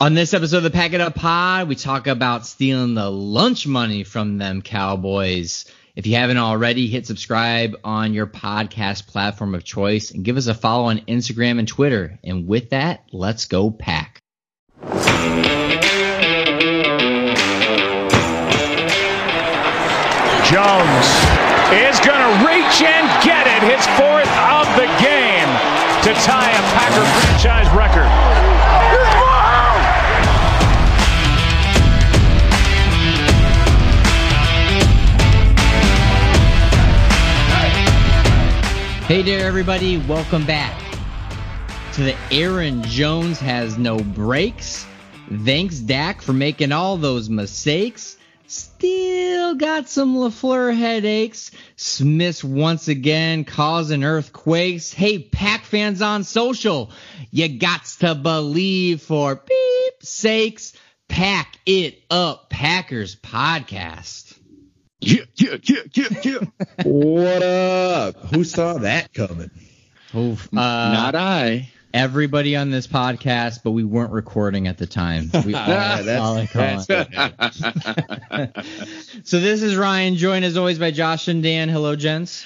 On this episode of the Pack It Up Pod, we talk about stealing the lunch money from them Cowboys. If you haven't already, hit subscribe on your podcast platform of choice and give us a follow on Instagram and Twitter. And with that, let's go pack. Jones is going to reach and get it, his fourth of the game to tie a Packer franchise record. Hey there, everybody. Welcome back to the Aaron Jones has no brakes. Thanks, Dak, for making all those mistakes. Still got some LaFleur headaches. Smith's once again causing earthquakes. Hey, Pack fans on social, you got to believe for beep sakes. Pack it up, Packers podcast. Yeah, yeah, yeah, yeah, yeah. what up? Who saw that coming? Oof, uh, Not I. everybody on this podcast, but we weren't recording at the time. We all, that's- all I call. So this is Ryan, joined as always by Josh and Dan. Hello, gents.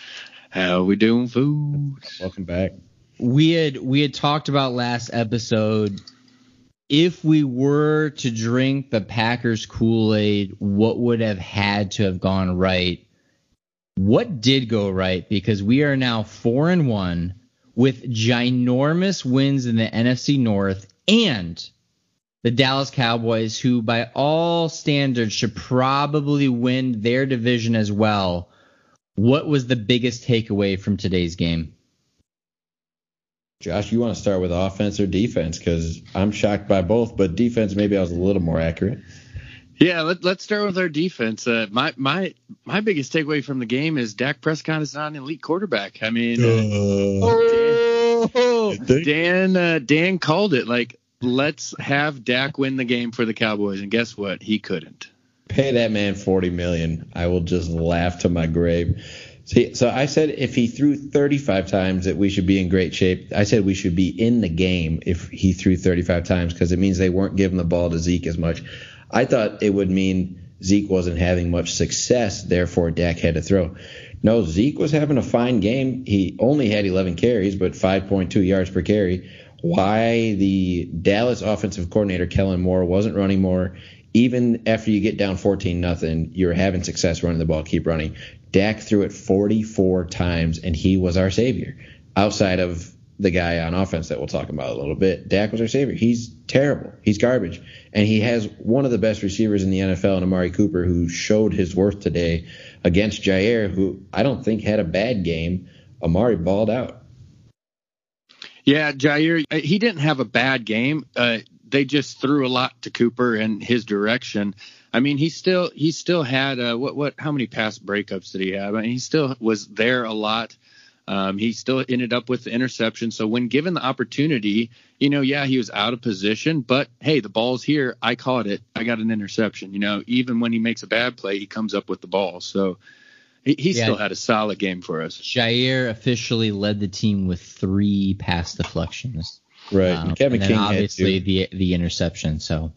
How are we doing, fools? Welcome back. We had we had talked about last episode. If we were to drink the Packers Kool Aid, what would have had to have gone right? What did go right? Because we are now four and one with ginormous wins in the NFC North and the Dallas Cowboys, who by all standards should probably win their division as well. What was the biggest takeaway from today's game? Josh, you want to start with offense or defense? Because I'm shocked by both, but defense maybe I was a little more accurate. Yeah, let, let's start with our defense. Uh, my my my biggest takeaway from the game is Dak Prescott is not an elite quarterback. I mean, uh, Oh, Dan uh, Dan called it. Like, let's have Dak win the game for the Cowboys, and guess what? He couldn't. Pay that man 40 million. I will just laugh to my grave. See, so I said if he threw 35 times that we should be in great shape. I said we should be in the game if he threw 35 times because it means they weren't giving the ball to Zeke as much. I thought it would mean Zeke wasn't having much success, therefore Dak had to throw. No, Zeke was having a fine game. He only had 11 carries, but 5.2 yards per carry. Why the Dallas offensive coordinator Kellen Moore wasn't running more, even after you get down 14 nothing, you're having success running the ball. Keep running. Dak threw it 44 times, and he was our savior. Outside of the guy on offense that we'll talk about a little bit, Dak was our savior. He's terrible. He's garbage, and he has one of the best receivers in the NFL, in Amari Cooper, who showed his worth today against Jair, who I don't think had a bad game. Amari balled out. Yeah, Jair, uh, he didn't have a bad game. Uh, they just threw a lot to Cooper and his direction. I mean, he still he still had uh, what what how many pass breakups did he have? I mean, he still was there a lot. Um, he still ended up with the interception. So when given the opportunity, you know, yeah, he was out of position, but hey, the ball's here. I caught it. I got an interception. You know, even when he makes a bad play, he comes up with the ball. So he, he Yeah. still had a solid game for us. Jair officially led the team with three pass deflections. Right. Um, and Kevin and then King obviously two. the the interception. So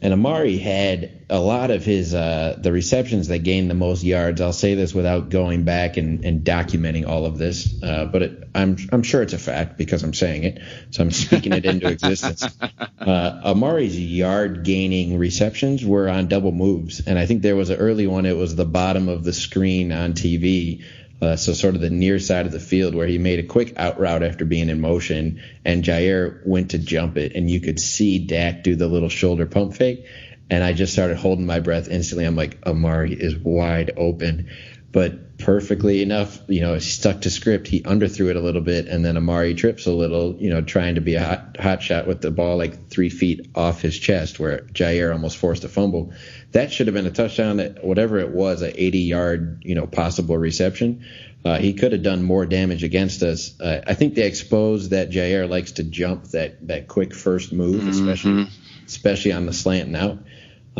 And Amari had a lot of his uh, the receptions that gained the most yards. I'll say this without going back and, and documenting all of this, uh, but it, I'm I'm sure it's a fact because I'm saying it, so I'm speaking it into existence. Uh, Amari's yard gaining receptions were on double moves, and I think there was an early one. It was the bottom of the screen on TV. Uh, so sort of the near side of the field where he made a quick out route after being in motion, and Jair went to jump it, and you could see Dak do the little shoulder pump fake, and I just started holding my breath instantly. I'm like, Amari is wide open, but perfectly enough, you know, stuck to script. He underthrew it a little bit, and then Amari trips a little, you know, trying to be a hot, hot shot with the ball like three feet off his chest, where Jair almost forced a fumble. That should have been a touchdown. That whatever it was, a 80 yard, you know, possible reception. Uh, he could have done more damage against us. Uh, I think they exposed that Jair likes to jump that that quick first move, especially especially on the slant and out.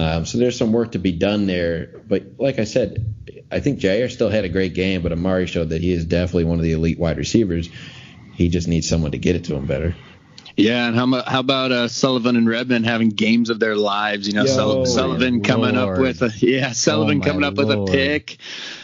Um, so there's some work to be done there. But like I said, I think Jair still had a great game, but Amari showed that he is definitely one of the elite wide receivers. He just needs someone to get it to him better. Yeah, and how, how about uh, Sullivan and Redmond having games of their lives? You know, Yo, Sul- Sullivan coming up with a yeah, Sullivan Oh, coming up with a pick.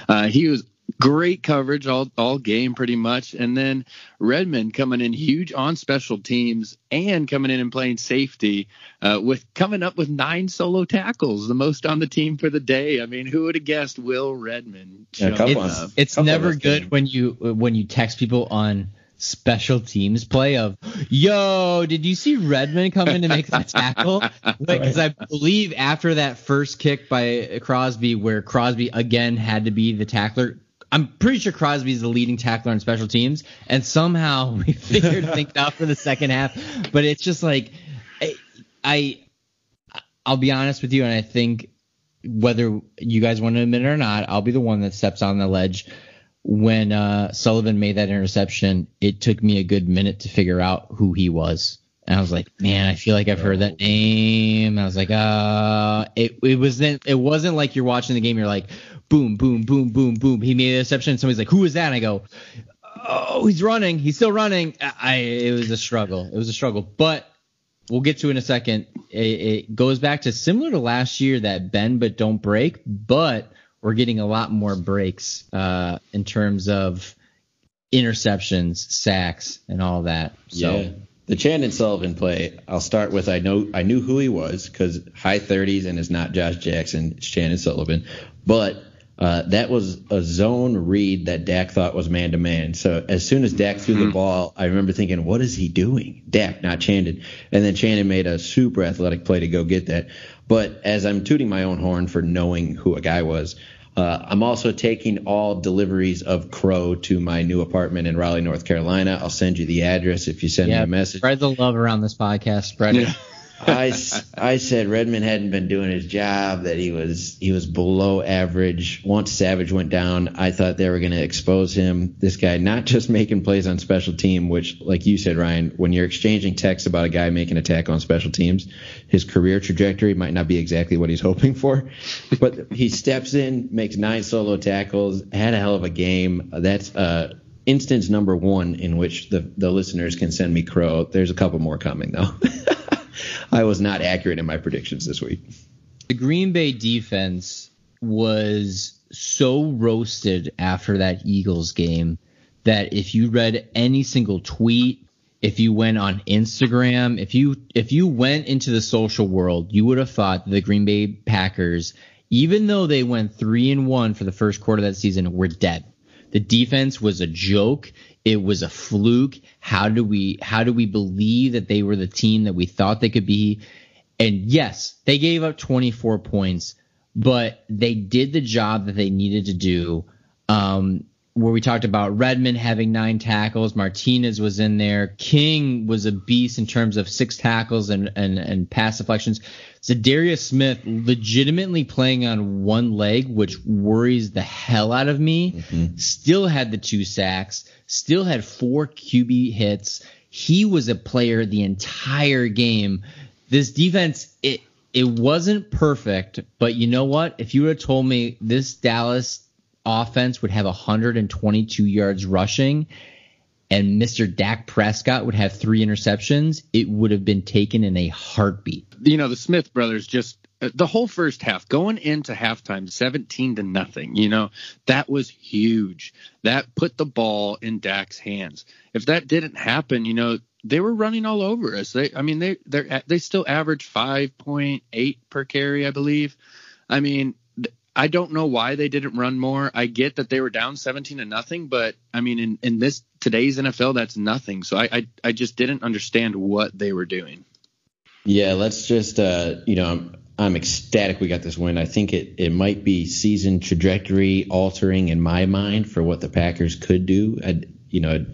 Uh, he was great coverage all all game pretty much, and then Redmond coming in huge on special teams and coming in and playing safety uh, with coming up with nine solo tackles, the most on the team for the day. I mean, who would have guessed Will Redmond? Yeah, a it's it's never good did. when you when you text people on special teams play of yo did you see redmond come in to make that tackle because i believe after that first kick by crosby where crosby again had to be the tackler i'm pretty sure crosby is the leading tackler on special teams and somehow we figured things out for the second half but it's just like I, I i'll be honest with you and i think whether you guys want to admit it or not, I'll be the one that steps on the ledge. When uh, Sullivan made that interception, it took me a good minute to figure out who he was. And I was like, man, I feel like I've heard that name. I was like, uh, it, it wasn't, it wasn't like you're watching the game. You're like, boom, boom, boom, boom, boom. He made an interception. And somebody's like, who is that? And I go, oh, he's running. He's still running. I, it was a struggle. It was a struggle, but we'll get to it in a second. It, it goes back to similar to last year that bend but don't break, but we're getting a lot more breaks uh, in terms of interceptions, sacks, and all that. So yeah. The Chandon Sullivan play, I'll start with I know I knew who he was because high 30s and it's not Josh Jackson, it's Chandon Sullivan. But uh, that was a zone read that Dak thought was man to man. So as soon as Dak threw the ball, I remember thinking, what is he doing? Dak, not Chandon. And then Chandon made a super athletic play to go get that. But as I'm tooting my own horn for knowing who a guy was, uh, I'm also taking all deliveries of Crow to my new apartment in Raleigh, North Carolina. I'll send you the address if you send me a message. spread the love around this podcast. Spread it. I, I said Redmond hadn't been doing his job, that he was he was below average. Once Savage went down, I thought they were going to expose him. This guy not just making plays on special team, which, like you said, Ryan, when you're exchanging texts about a guy making a tackle on special teams, his career trajectory might not be exactly what he's hoping for. But he steps in, makes nine solo tackles, had a hell of a game. That's uh, instance number one in which the the listeners can send me crow. There's a couple more coming though. I was not accurate in my predictions this week. the Green Bay defense was so roasted after that Eagles game that if you read any single tweet, if you went on Instagram, if you if you went into the social world, you would have thought the Green Bay Packers, even though they went 3 and 1 for the first quarter of that season, were dead. The defense was a joke. It was a fluke. How do we how do we believe that they were the team that we thought they could be? And yes, they gave up 24 points, but they did the job that they needed to do. Um, where we talked about Redmond having nine tackles, Martinez was in there, King was a beast in terms of six tackles and and, and pass deflections. Za'Darius Smith legitimately playing on one leg, which worries the hell out of me. Mm-hmm. Still had the two sacks, still had four QB hits. He was a player the entire game. This defense, it it wasn't perfect, but you know what? If you would have told me this Dallas offense would have 122 yards rushing and Mr. Dak Prescott would have three interceptions, it would have been taken in a heartbeat. you know the Smith brothers just uh, the whole first half going into halftime 17 to nothing you know that was huge that put the ball in Dak's hands if that didn't happen you know they were running all over us they I mean they they they still average 5.8 per carry I believe I mean I don't know why they didn't run more. I get that they were down 17 to nothing, but I mean, in, in this today's NFL, that's nothing. So I, I, I just didn't understand what they were doing. Yeah, let's just uh, you know, I'm, I'm ecstatic we got this win. I think it it might be season trajectory altering in my mind for what the Packers could do. I, you know,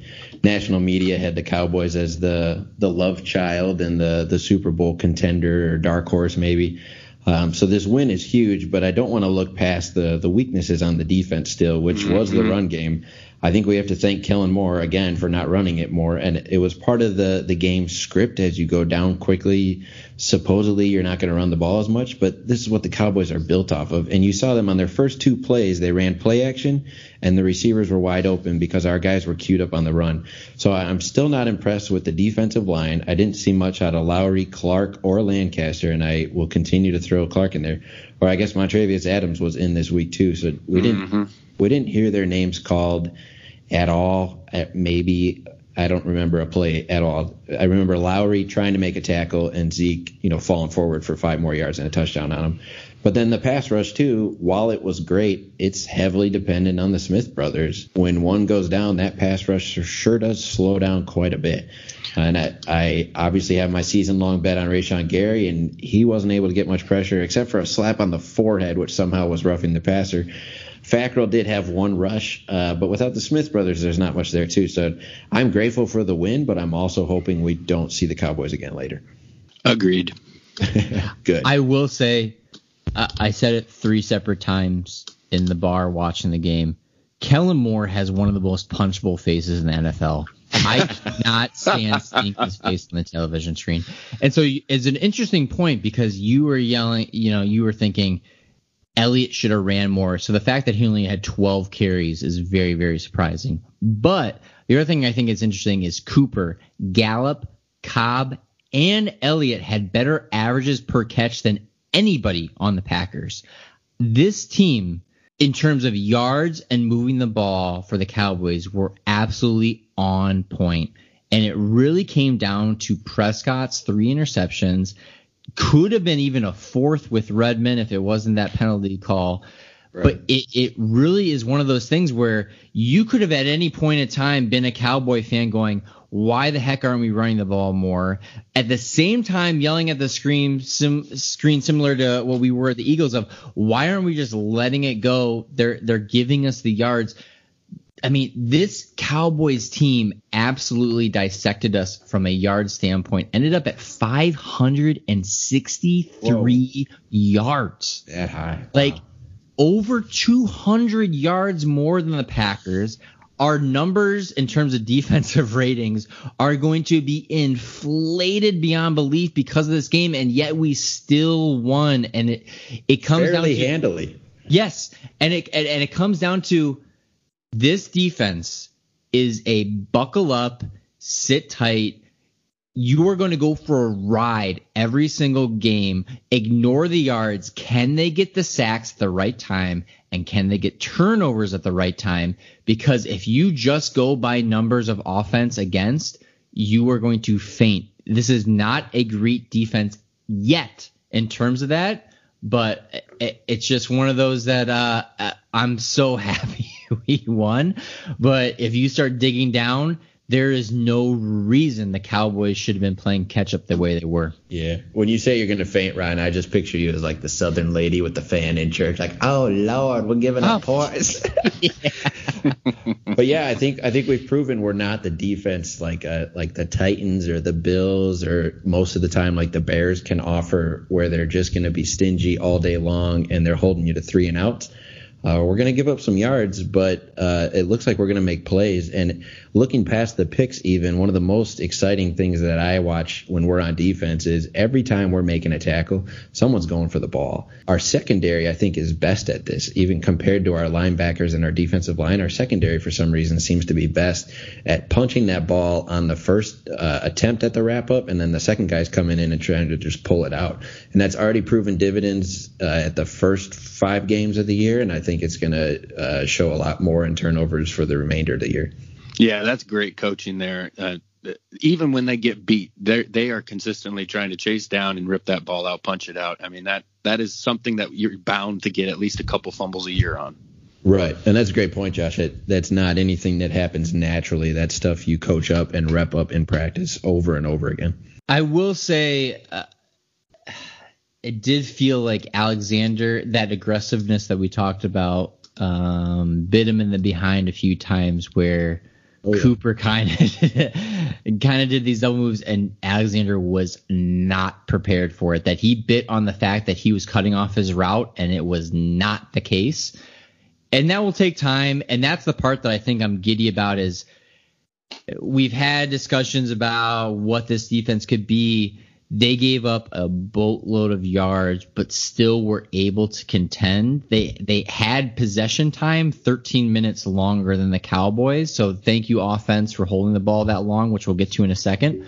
national media had the Cowboys as the the love child and the the Super Bowl contender or dark horse maybe. Um, so this win is huge, but I don't want to look past the the weaknesses on the defense still, which was the run game. I think we have to thank Kellen Moore again for not running it more. And it was part of the the game script as you go down quickly. Supposedly you're not going to run the ball as much, but this is what the Cowboys are built off of. And you saw them on their first two plays, they ran play action and the receivers were wide open because our guys were queued up on the run. So I'm still not impressed with the defensive line. I didn't see much out of Lowry, Clark, or Lancaster, and I will continue to throw Clark in there. Or I guess Montravius Adams was in this week too, so we didn't mm-hmm. We didn't hear their names called at all. At maybe I don't remember a play at all. I remember Lowry trying to make a tackle and Zeke, you know, falling forward for five more yards and a touchdown on him. But then the pass rush too, while it was great, it's heavily dependent on the Smith brothers. When one goes down, that pass rush sure does slow down quite a bit. And I, I obviously have my season long bet on Rashan Gary, and he wasn't able to get much pressure except for a slap on the forehead, which somehow was roughing the passer. Fackrell did have one rush, uh, but without the Smith brothers, there's not much there too. So I'm grateful for the win, but I'm also hoping we don't see the Cowboys again later. Agreed. Good. I will say, uh, I said it three separate times in the bar watching the game. Kellen Moore has one of the most punchable faces in the NFL. I cannot stand seeing his face on the television screen. And so it's an interesting point because you were yelling, you know, you were thinking – Elliott should have ran more. So the fact that he only had 12 carries is very, very surprising. But the other thing I think is interesting is Cooper, Gallup, Cobb, and Elliott had better averages per catch than anybody on the Packers. This team, in terms of yards and moving the ball for the Cowboys, were absolutely on point. And it really came down to Prescott's three interceptions could have been even a fourth with Redmond if it wasn't that penalty call. Right. But it, it really is one of those things where you could have at any point in time been a Cowboy fan going, why the heck aren't we running the ball more? At the same time, yelling at the screen, sim, screen similar to what we were at the Eagles of, why aren't we just letting it go? They're they're giving us the yards. I mean, this Cowboys team absolutely dissected us from a yard standpoint. Ended up at 563 Whoa. yards. That high. Like wow. over 200 yards more than the Packers. Our numbers in terms of defensive ratings are going to be inflated beyond belief because of this game, and yet we still won. And it it comes Fairly down to handily. Yes, and it and, and it comes down to this defense is a buckle up, sit tight. You are going to go for a ride every single game. Ignore the yards. Can they get the sacks at the right time? And can they get turnovers at the right time? Because if you just go by numbers of offense against, you are going to faint. This is not a great defense yet in terms of that, but it's just one of those that uh, I'm so happy we won. But if you start digging down, there is no reason the Cowboys should have been playing catch up the way they were. Yeah. When you say you're going to faint, Ryan, I just picture you as like the Southern lady with the fan in church, like, oh Lord, we're giving up oh. points. but yeah, I think I think we've proven we're not the defense like uh, like the Titans or the Bills or most of the time like the Bears can offer, where they're just going to be stingy all day long and they're holding you to three and outs. Uh, we're going to give up some yards, but uh, it looks like we're going to make plays. And looking past the picks, even one of the most exciting things that I watch when we're on defense is every time we're making a tackle, someone's going for the ball. Our secondary, I think, is best at this, even compared to our linebackers and our defensive line. Our secondary, for some reason, seems to be best at punching that ball on the first uh, attempt at the wrap up, and then the second guy's coming in and trying to just pull it out. And that's already proven dividends uh, at the first five games of the year, and I think it's going to uh, show a lot more in turnovers for the remainder of the year. Yeah, that's great coaching there. Uh, even when they get beat, they they are consistently trying to chase down and rip that ball out, punch it out. I mean that that is something that you're bound to get at least a couple fumbles a year on. Right, and that's a great point, Josh. It, that's not anything that happens naturally. That's stuff you coach up and rep up in practice over and over again. I will say, uh, it did feel like Alexander, that aggressiveness that we talked about, um, bit him in the behind a few times where oh, yeah. Cooper kind of kind of did these double moves and Alexander was not prepared for it. That he bit on the fact that he was cutting off his route and it was not the case. and that will take time. And that's the part that I think I'm giddy about is we've had discussions about what this defense could be. They gave up a boatload of yards, but still were able to contend. They they had possession time 13 minutes longer than the Cowboys. So thank you offense for holding the ball that long, which we'll get to in a second.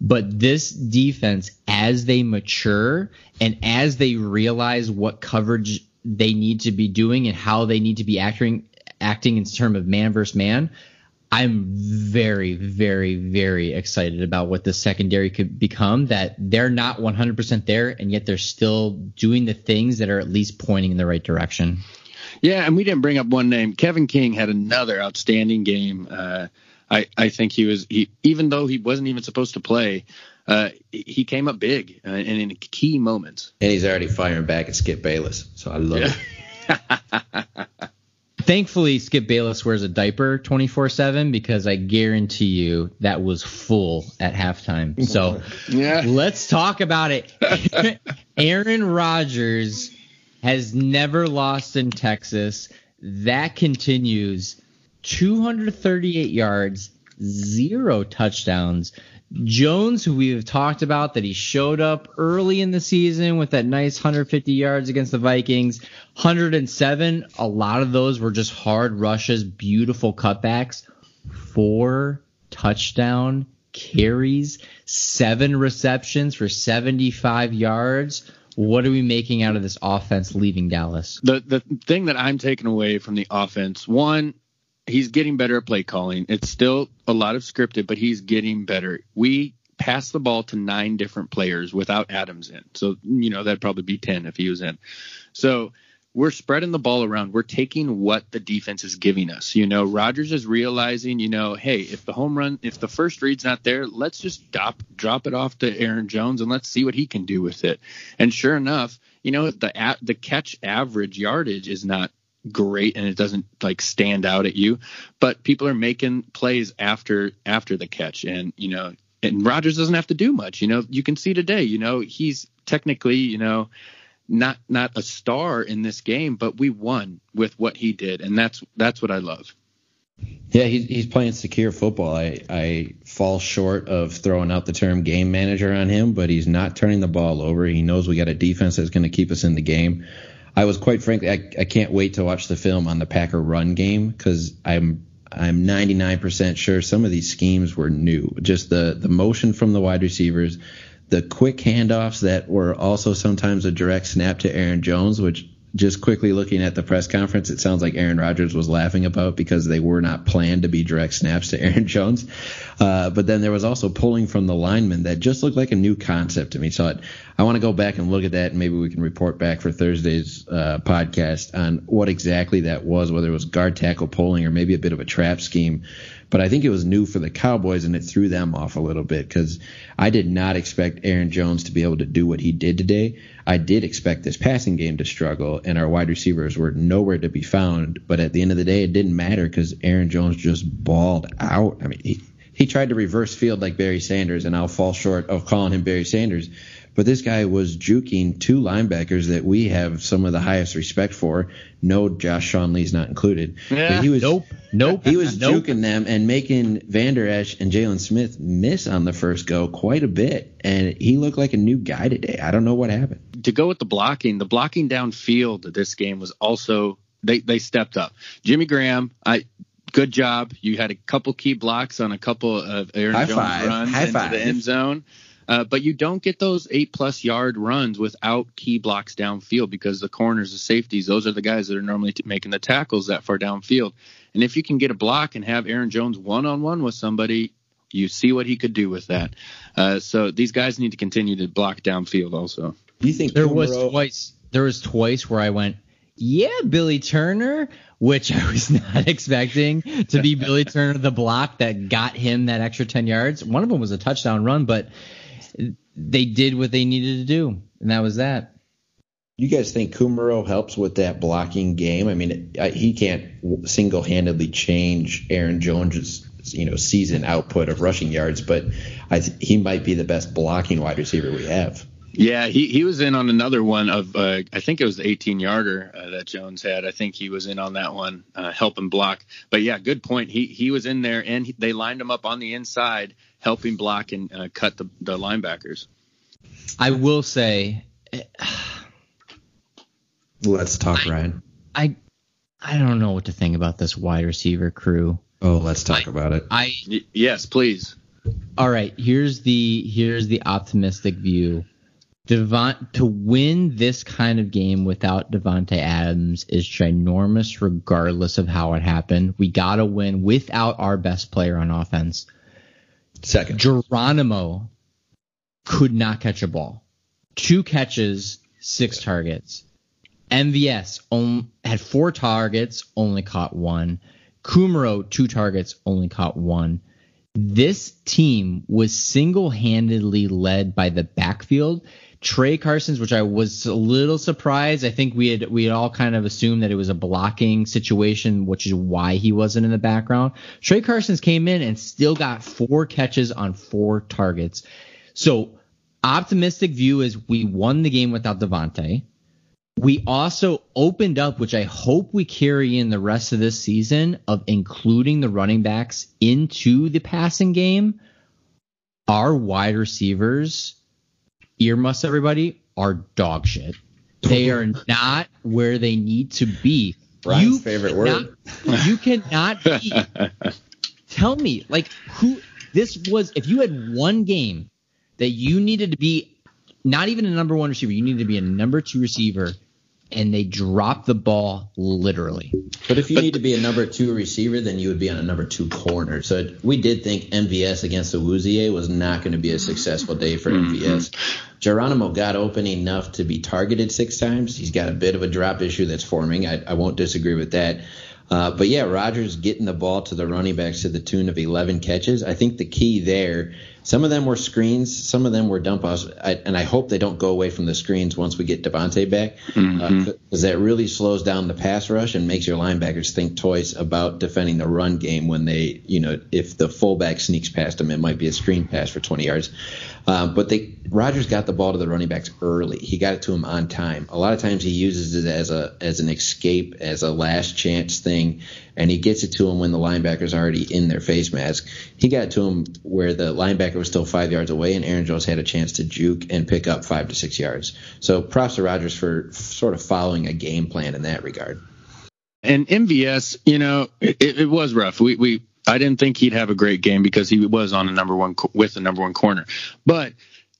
But this defense, as they mature and as they realize what coverage they need to be doing and how they need to be acting acting in terms of man versus man, I'm very, very, very excited about what the secondary could become. That they're not 100% there, and yet they're still doing the things that are at least pointing in the right direction. Yeah, and we didn't bring up one name. Kevin King had another outstanding game. Uh, I, I think he was he even though he wasn't even supposed to play, uh, he came up big uh, and in key moments. And he's already firing back at Skip Bayless, so I love yeah. it. Thankfully, Skip Bayless wears a diaper 24 7 because I guarantee you that was full at halftime. So yeah. let's talk about it. Aaron Rodgers has never lost in Texas. That continues 238 yards, zero touchdowns. Jones, who we have talked about, that he showed up early in the season with that nice 150 yards against the Vikings, 107. A lot of those were just hard rushes, beautiful cutbacks. Four touchdown carries, seven receptions for 75 yards. What are we making out of this offense leaving Dallas? The the thing that I'm taking away from the offense, one, he's getting better at play calling. It's still a lot of scripted, but he's getting better. We passed the ball to nine different players without Adams in. So, you know, that'd probably be 10 if he was in. So we're spreading the ball around. We're taking what the defense is giving us. You know, Rodgers is realizing, you know, hey, if the home run, if the first read's not there, let's just drop drop it off to Aaron Jones and let's see what he can do with it. And sure enough, you know, the the catch average yardage is not great and it doesn't like stand out at you but people are making plays after after the catch and you know and Rodgers doesn't have to do much you know you can see today you know he's technically you know not not a star in this game but we won with what he did and that's that's what I love yeah, he's he's playing secure football. I I fall short of throwing out the term game manager on him, but he's not turning the ball over. He knows we got a defense that's going to keep us in the game. I was quite frankly, I, I can't wait to watch the film on the Packer run game because I'm I'm 99% sure some of these schemes were new. Just the the motion from the wide receivers, the quick handoffs that were also sometimes a direct snap to Aaron Jones, which just quickly looking at the press conference, it sounds like Aaron Rodgers was laughing about because they were not planned to be direct snaps to Aaron Jones. Uh, but then there was also pulling from the linemen that just looked like a new concept to me. So I, I want to go back and look at that, and maybe we can report back for Thursday's uh, podcast on what exactly that was, whether it was guard tackle pulling or maybe a bit of a trap scheme. But I think it was new for the Cowboys, and it threw them off a little bit because I did not expect Aaron Jones to be able to do what he did today. I did expect this passing game to struggle, and our wide receivers were nowhere to be found. But at the end of the day, it didn't matter because Aaron Jones just balled out. I mean, he, he tried to reverse field like Barry Sanders, and I'll fall short of calling him Barry Sanders but this guy was juking two linebackers that we have some of the highest respect for. No, Josh Sean Lee's not included. Yeah. he was nope, nope. He was nope. juking them and making Vander Esch and Jaylon Smith miss on the first go quite a bit, and he looked like a new guy today. I don't know what happened. To go with the blocking, the blocking downfield of this game was also they they stepped up. Jimmy Graham, I good job. You had a couple key blocks on a couple of Aaron High Jones five. runs High into five. the end zone. Uh, but you don't get those eight plus yard runs without key blocks downfield because the corners, the safeties, those are the guys that are normally t- making the tackles that far downfield. And if you can get a block and have Aaron Jones one on one with somebody, you see what he could do with that. Uh, so these guys need to continue to block downfield also. Do you think there was twice? There was twice where I went, yeah, Billy Turner, which I was not expecting to be Billy Turner, the block that got him that extra 10 yards. One of them was a touchdown run, but they did what they needed to do, and that was that. You guys think Kumerow helps with that blocking game? I mean, he can't single-handedly change Aaron Jones's you know season output of rushing yards, but I th- he might be the best blocking wide receiver we have. Yeah, he, he was in on another one of uh, I think it was the 18 yarder uh, that Jones had. I think he was in on that one, uh, helping block. But yeah, good point. He he was in there and he, they lined him up on the inside, helping block and uh, cut the, the linebackers. I will say, let's talk, I, Ryan. I I don't know what to think about this wide receiver crew. Oh, let's talk I, about it. I y- yes, please. All right, here's the here's the optimistic view. Devon to win this kind of game without Davante Adams is ginormous, regardless of how it happened. We gotta win without our best player on offense. Second, Geronimo could not catch a ball. Two catches, six targets. MVS on, had four targets, only caught one. Kumerow, two targets, only caught one. This team was single handedly led by the backfield. Trey Carson's, which I was a little surprised. I think we had we had all kind of assumed that it was a blocking situation, which is why he wasn't in the background. Trey Carson's came in and still got four catches on four targets. So optimistic view is we won the game without Davante. We also opened up, which I hope we carry in the rest of this season, of including the running backs into the passing game. Our wide receivers, earmuffs everybody, are dog shit. They are not where they need to be. Brian's you favorite word. you cannot be. tell me, like, who this was, if you had one game that you needed to be not even a number one receiver, you needed to be a number two receiver and they drop the ball literally. But if you but, need to be a number two receiver, then you would be on a number two corner. So we did think MVS against the Awuzie was not going to be a successful day for mm-hmm. MVS. Geronimo got open enough to be targeted six times. He's got a bit of a drop issue that's forming. I, I won't disagree with that. Uh, but yeah, Rodgers getting the ball to the running backs to the tune of 11 catches. I think the key there some of them were screens, some of them were dump offs, I, and I hope they don't go away from the screens once we get Davante back, because mm-hmm. uh, that really slows down the pass rush and makes your linebackers think twice about defending the run game when they, you know, if the fullback sneaks past them, it might be a screen pass for 20 yards. Um, but they Rodgers got the ball to the running backs early. He got it to him on time. A lot of times he uses it as a as an escape, as a last chance thing, and he gets it to him when the linebacker's already in their face mask. He got to him where the linebacker was still five yards away, and Aaron Jones had a chance to juke and pick up five to six yards. So props to Rodgers for sort of following a game plan in that regard. And MVS, you know, it, it was rough. We we I didn't think he'd have a great game because he was on a number one with the number one corner. But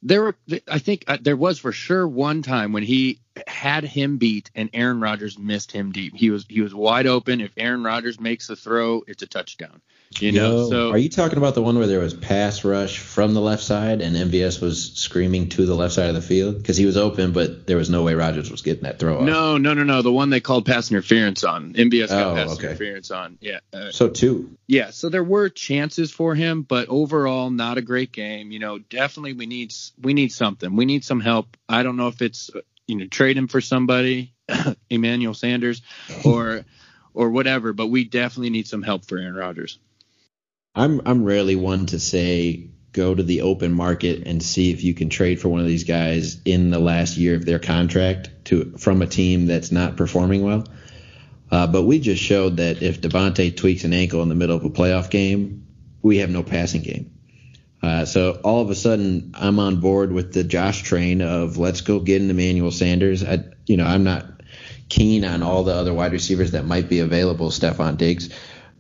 there were, I think uh, there was for sure one time when he had him beat and Aaron Rodgers missed him deep. He was he was wide open. If Aaron Rodgers makes the throw, it's a touchdown. You know, Yo, so are you talking about the one where there was pass rush from the left side and MVS was screaming to the left side of the field because he was open, but there was no way Rodgers was getting that throw off. No, no, no, no. The one they called pass interference on. MVS got oh, pass okay. interference on. Yeah. Uh, so two. Yeah. So there were chances for him, but overall, not a great game. You know, definitely we need we need something. We need some help. I don't know if it's you know trade him for somebody, Emmanuel Sanders, or or whatever, but we definitely need some help for Aaron Rodgers. I'm I'm rarely one to say go to the open market and see if you can trade for one of these guys in the last year of their contract to from a team that's not performing well. Uh, but we just showed that if Davante tweaks an ankle in the middle of a playoff game, we have no passing game. Uh, so all of a sudden, I'm on board with the Josh train of let's go get an Emmanuel Sanders. I, you know, I'm not keen on all the other wide receivers that might be available, Stefon Diggs,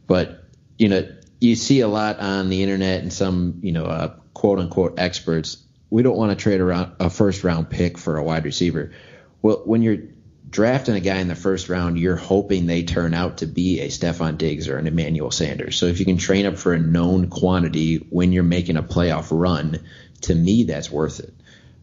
but you know, you see a lot on the internet and some, you know, uh, quote unquote experts. We don't want to trade around a first round pick for a wide receiver. Well, when you're drafting a guy in the first round, you're hoping they turn out to be a Stefon Diggs or an Emmanuel Sanders. So if you can train up for a known quantity when you're making a playoff run, to me, that's worth it.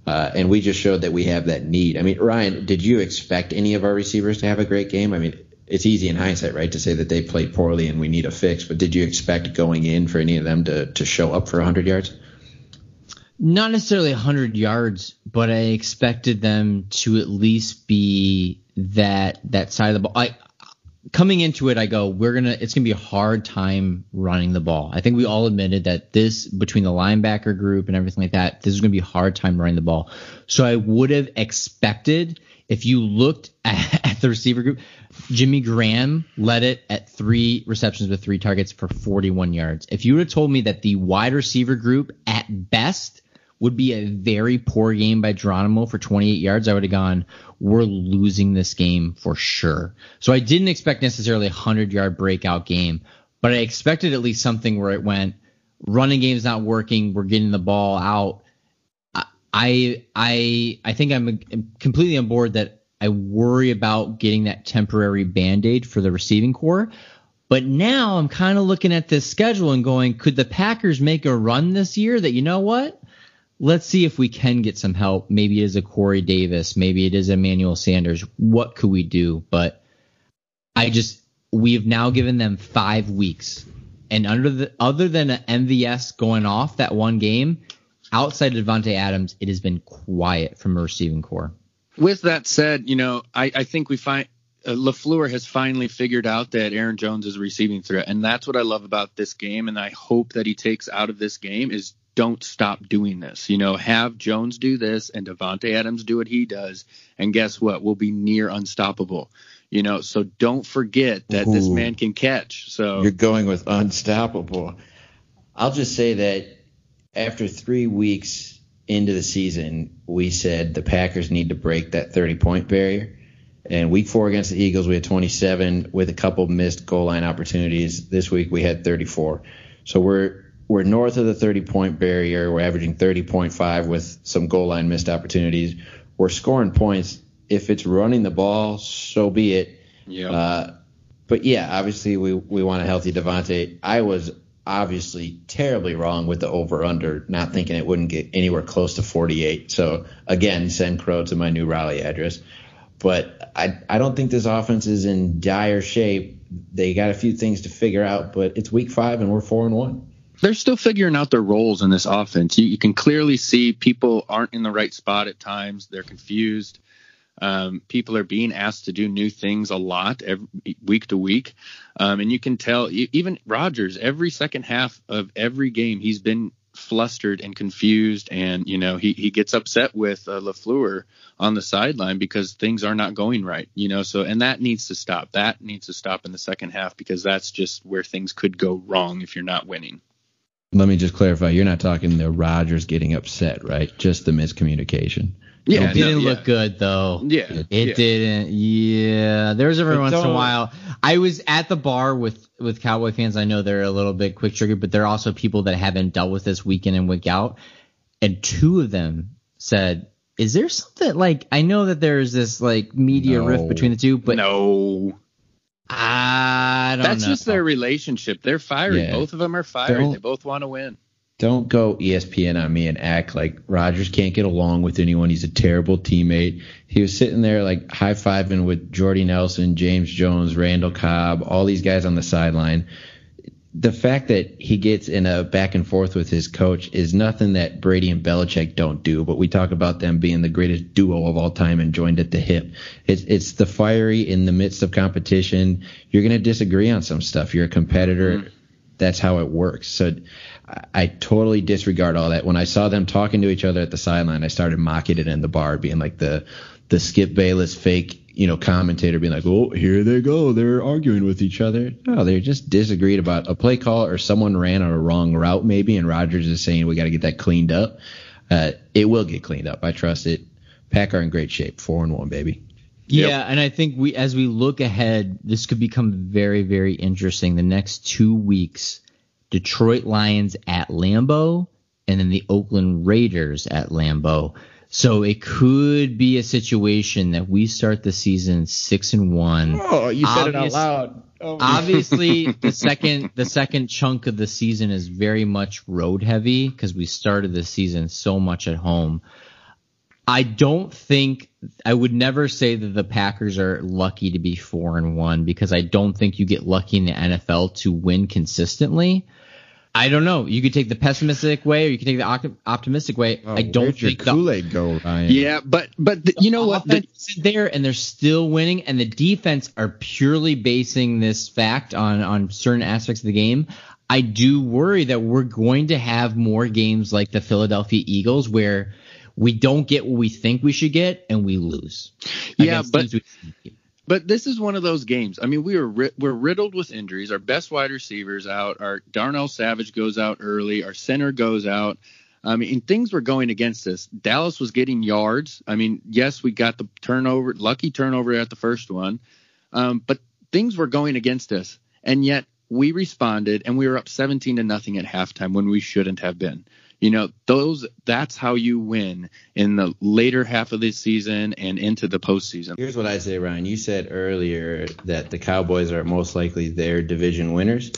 Uh, and we just showed that we have that need. I mean, Ryan, did you expect any of our receivers to have a great game? I mean, it's easy in hindsight, right, to say that they played poorly and we need a fix. But did you expect going in for any of them to to show up for 100 yards? Not necessarily 100 yards, but I expected them to at least be that that side of the ball. I coming into it, I go, we're gonna, it's gonna be a hard time running the ball. I think we all admitted that this between the linebacker group and everything like that, this is gonna be a hard time running the ball. So I would have expected if you looked at, at the receiver group, Jimmy Graham led it at three receptions with three targets for 41 yards. If you would have told me that the wide receiver group at best would be a very poor game by Geronimo for 28 yards, I would have gone, we're losing this game for sure. So I didn't expect necessarily a 100 yard breakout game, but I expected at least something where it went, running game's not working, we're getting the ball out. I I I think I'm completely on board that I worry about getting that temporary band-aid for the receiving corps. But now I'm kind of looking at this schedule and going, could the Packers make a run this year that you know what? let's see if we can get some help. Maybe it is a Corey Davis, maybe it is Emmanuel Sanders. What could we do? But I just we have now given them five weeks, and under the other than an MVS going off that one game, outside of Davante Adams, it has been quiet from a receiving corps. With that said, you know I, I think we find. Uh, Lafleur has finally figured out that Aaron Jones is a receiving threat, and that's what I love about this game. And I hope that he takes out of this game is don't stop doing this. You know, have Jones do this and Davante Adams do what he does, and guess what? We'll be near unstoppable. You know, so don't forget that Ooh, this man can catch. So you're going with unstoppable. I'll just say that after three weeks into the season, we said the Packers need to break that 30 point barrier. And week four against the Eagles, we had 27 with a couple missed goal line opportunities. This week we had 34. So we're we're north of the 30 point barrier. We're averaging 30.5 with some goal line missed opportunities. We're scoring points. If it's running the ball, so be it. Yeah. Uh, but yeah, obviously we we want a healthy Davante. I was obviously terribly wrong with the over under, not thinking it wouldn't get anywhere close to 48. So again, send Crow to my new Raleigh address. But I I don't think this offense is in dire shape. They got a few things to figure out, but it's week five and we're four and one they're still figuring out their roles in this offense. You, you, can clearly see people aren't in the right spot at times. They're confused. Um, people are being asked to do new things a lot every, week to week, um, and you can tell. Even Rodgers, every second half of every game, he's been flustered and confused, and you know he he gets upset with uh, Lafleur on the sideline because things are not going right. You know, so and that needs to stop. That needs to stop in the second half because that's just where things could go wrong if you're not winning let me just clarify. You're not talking the Rodgers getting upset, right? Just the miscommunication. Yeah, it didn't no, look yeah. good though. Yeah, it, yeah. didn't. Yeah, there's every but once in a while. I was at the bar with with Cowboy fans. I know they're a little bit quick triggered, but they're also people that haven't dealt with this week in and week out. And two of them said, "Is there something like I know that there's this like media no. rift between the two, but no, I don't That's know. just their relationship. They're fiery. Yeah. Both of them are fiery. Don't, they both want to win. Don't go ESPN on me and act like Rodgers can't get along with anyone. He's a terrible teammate. He was sitting there like high fiving with Jordy Nelson, James Jones, Randall Cobb, all these guys on the sideline the fact that he gets in a back and forth with his coach is nothing that Brady and Belichick don't do. But we talk about them being the greatest duo of all time and joined at the hip. It's it's the fiery in the midst of competition. You're going to disagree on some stuff. You're a competitor. Mm-hmm. That's how it works. So I, I totally disregard all that. When I saw them talking to each other at the sideline, I started mocking it in the bar, being like the the Skip Bayless fake you know, commentator being like, "Oh, here they go, they're arguing with each other." No, they just disagreed about a play call or someone ran on a wrong route maybe, and Rodgers is saying we got to get that cleaned up. Uh, it will get cleaned up. I trust it. Pack are in great shape, four and one, baby. Yeah, yep. and I think we, as we look ahead, this could become very, very interesting. The next two weeks, Detroit Lions at Lambeau, and then the Oakland Raiders at Lambeau. So it could be a situation that we start the season six and one. Oh, you said Obvious, it out loud. Oh. obviously, the second the second chunk of the season is very much road heavy because we started the season so much at home. I don't think I would never say that the Packers are lucky to be four and one because I don't think you get lucky in the NFL to win consistently. I don't know. You could take the pessimistic way, or you could take the optimistic way. Oh, I don't where'd your think the Kool-Aid go, Ryan. Yeah, but but the, you know what? The, offense is there and they're still winning, and the defense are purely basing this fact on on certain aspects of the game. I do worry that we're going to have more games like the Philadelphia Eagles where we don't get what we think we should get and we lose. Yeah, but- But this is one of those games. I mean, we were ri- we're riddled with injuries. Our best wide receivers out. Our Darnell Savage goes out early. Our center goes out. I mean, things were going against us. Dallas was getting yards. I mean, yes, we got the turnover, lucky turnover at the first one, um, but things were going against us, and yet we responded, and we were up 17 to nothing at halftime when we shouldn't have been. You know, those that's how you win in the later half of this season and into the postseason. Here's what I say, Ryan. You said earlier that the Cowboys are most likely their division winners.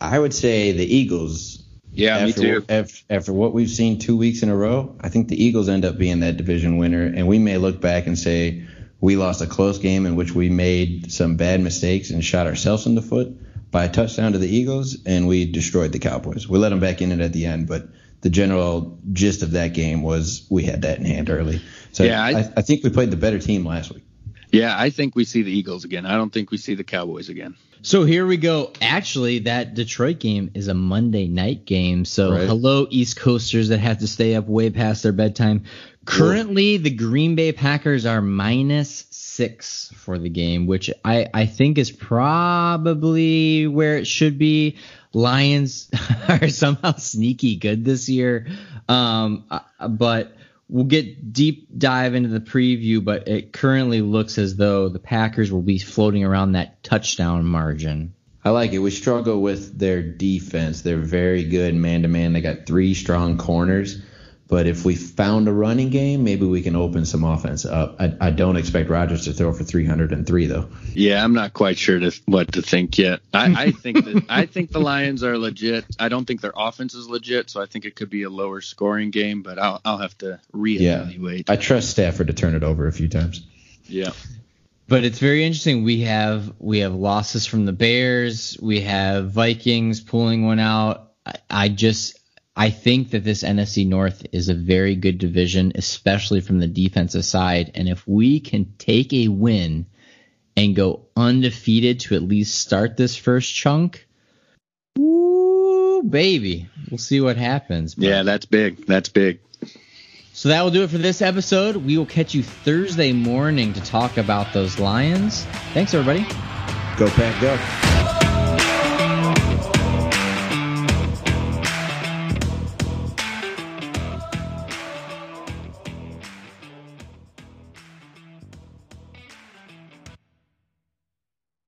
I would say the Eagles. Yeah, after, After, after what we've seen two weeks in a row, I think the Eagles end up being that division winner, and we may look back and say we lost a close game in which we made some bad mistakes and shot ourselves in the foot by a touchdown to the Eagles, and we destroyed the Cowboys. We let them back in it at the end, but the general gist of that game was we had that in hand early. So Yeah, I, I- I think we played the better team last week. Yeah, I think we see the Eagles again. I don't think we see the Cowboys again. So here we go. Actually, that Detroit game is a Monday night game. So Right. hello, East Coasters that have to stay up way past their bedtime. Currently, the Green Bay Packers are minus six for the game, which I, I think is probably where it should be. Lions are somehow sneaky good this year. Um, uh, but we'll get deep dive into the preview, but it currently looks as though the Packers will be floating around that touchdown margin. I like it. We struggle with their defense. They're very good man to man. They got three strong corners. But if we found a running game, maybe we can open some offense up. I, I don't expect Rodgers to throw for 303 though. Yeah, I'm not quite sure to, what to think yet. I, I think that I think the Lions are legit. I don't think their offense is legit, so I think it could be a lower scoring game. But I'll I'll have to reevaluate. Yeah. I trust Stafford to turn it over a few times. Yeah, But it's very interesting. We have we have losses from the Bears. We have Vikings pulling one out. I, I just I think that this NFC North is a very good division, especially from the defensive side. And if we can take a win and go undefeated to at least start this first chunk, ooh, baby, we'll see what happens. But- yeah, that's big. That's big. so that will do it for this episode. We will catch you Thursday morning to talk about those Lions. Thanks, everybody. Go Pack, go.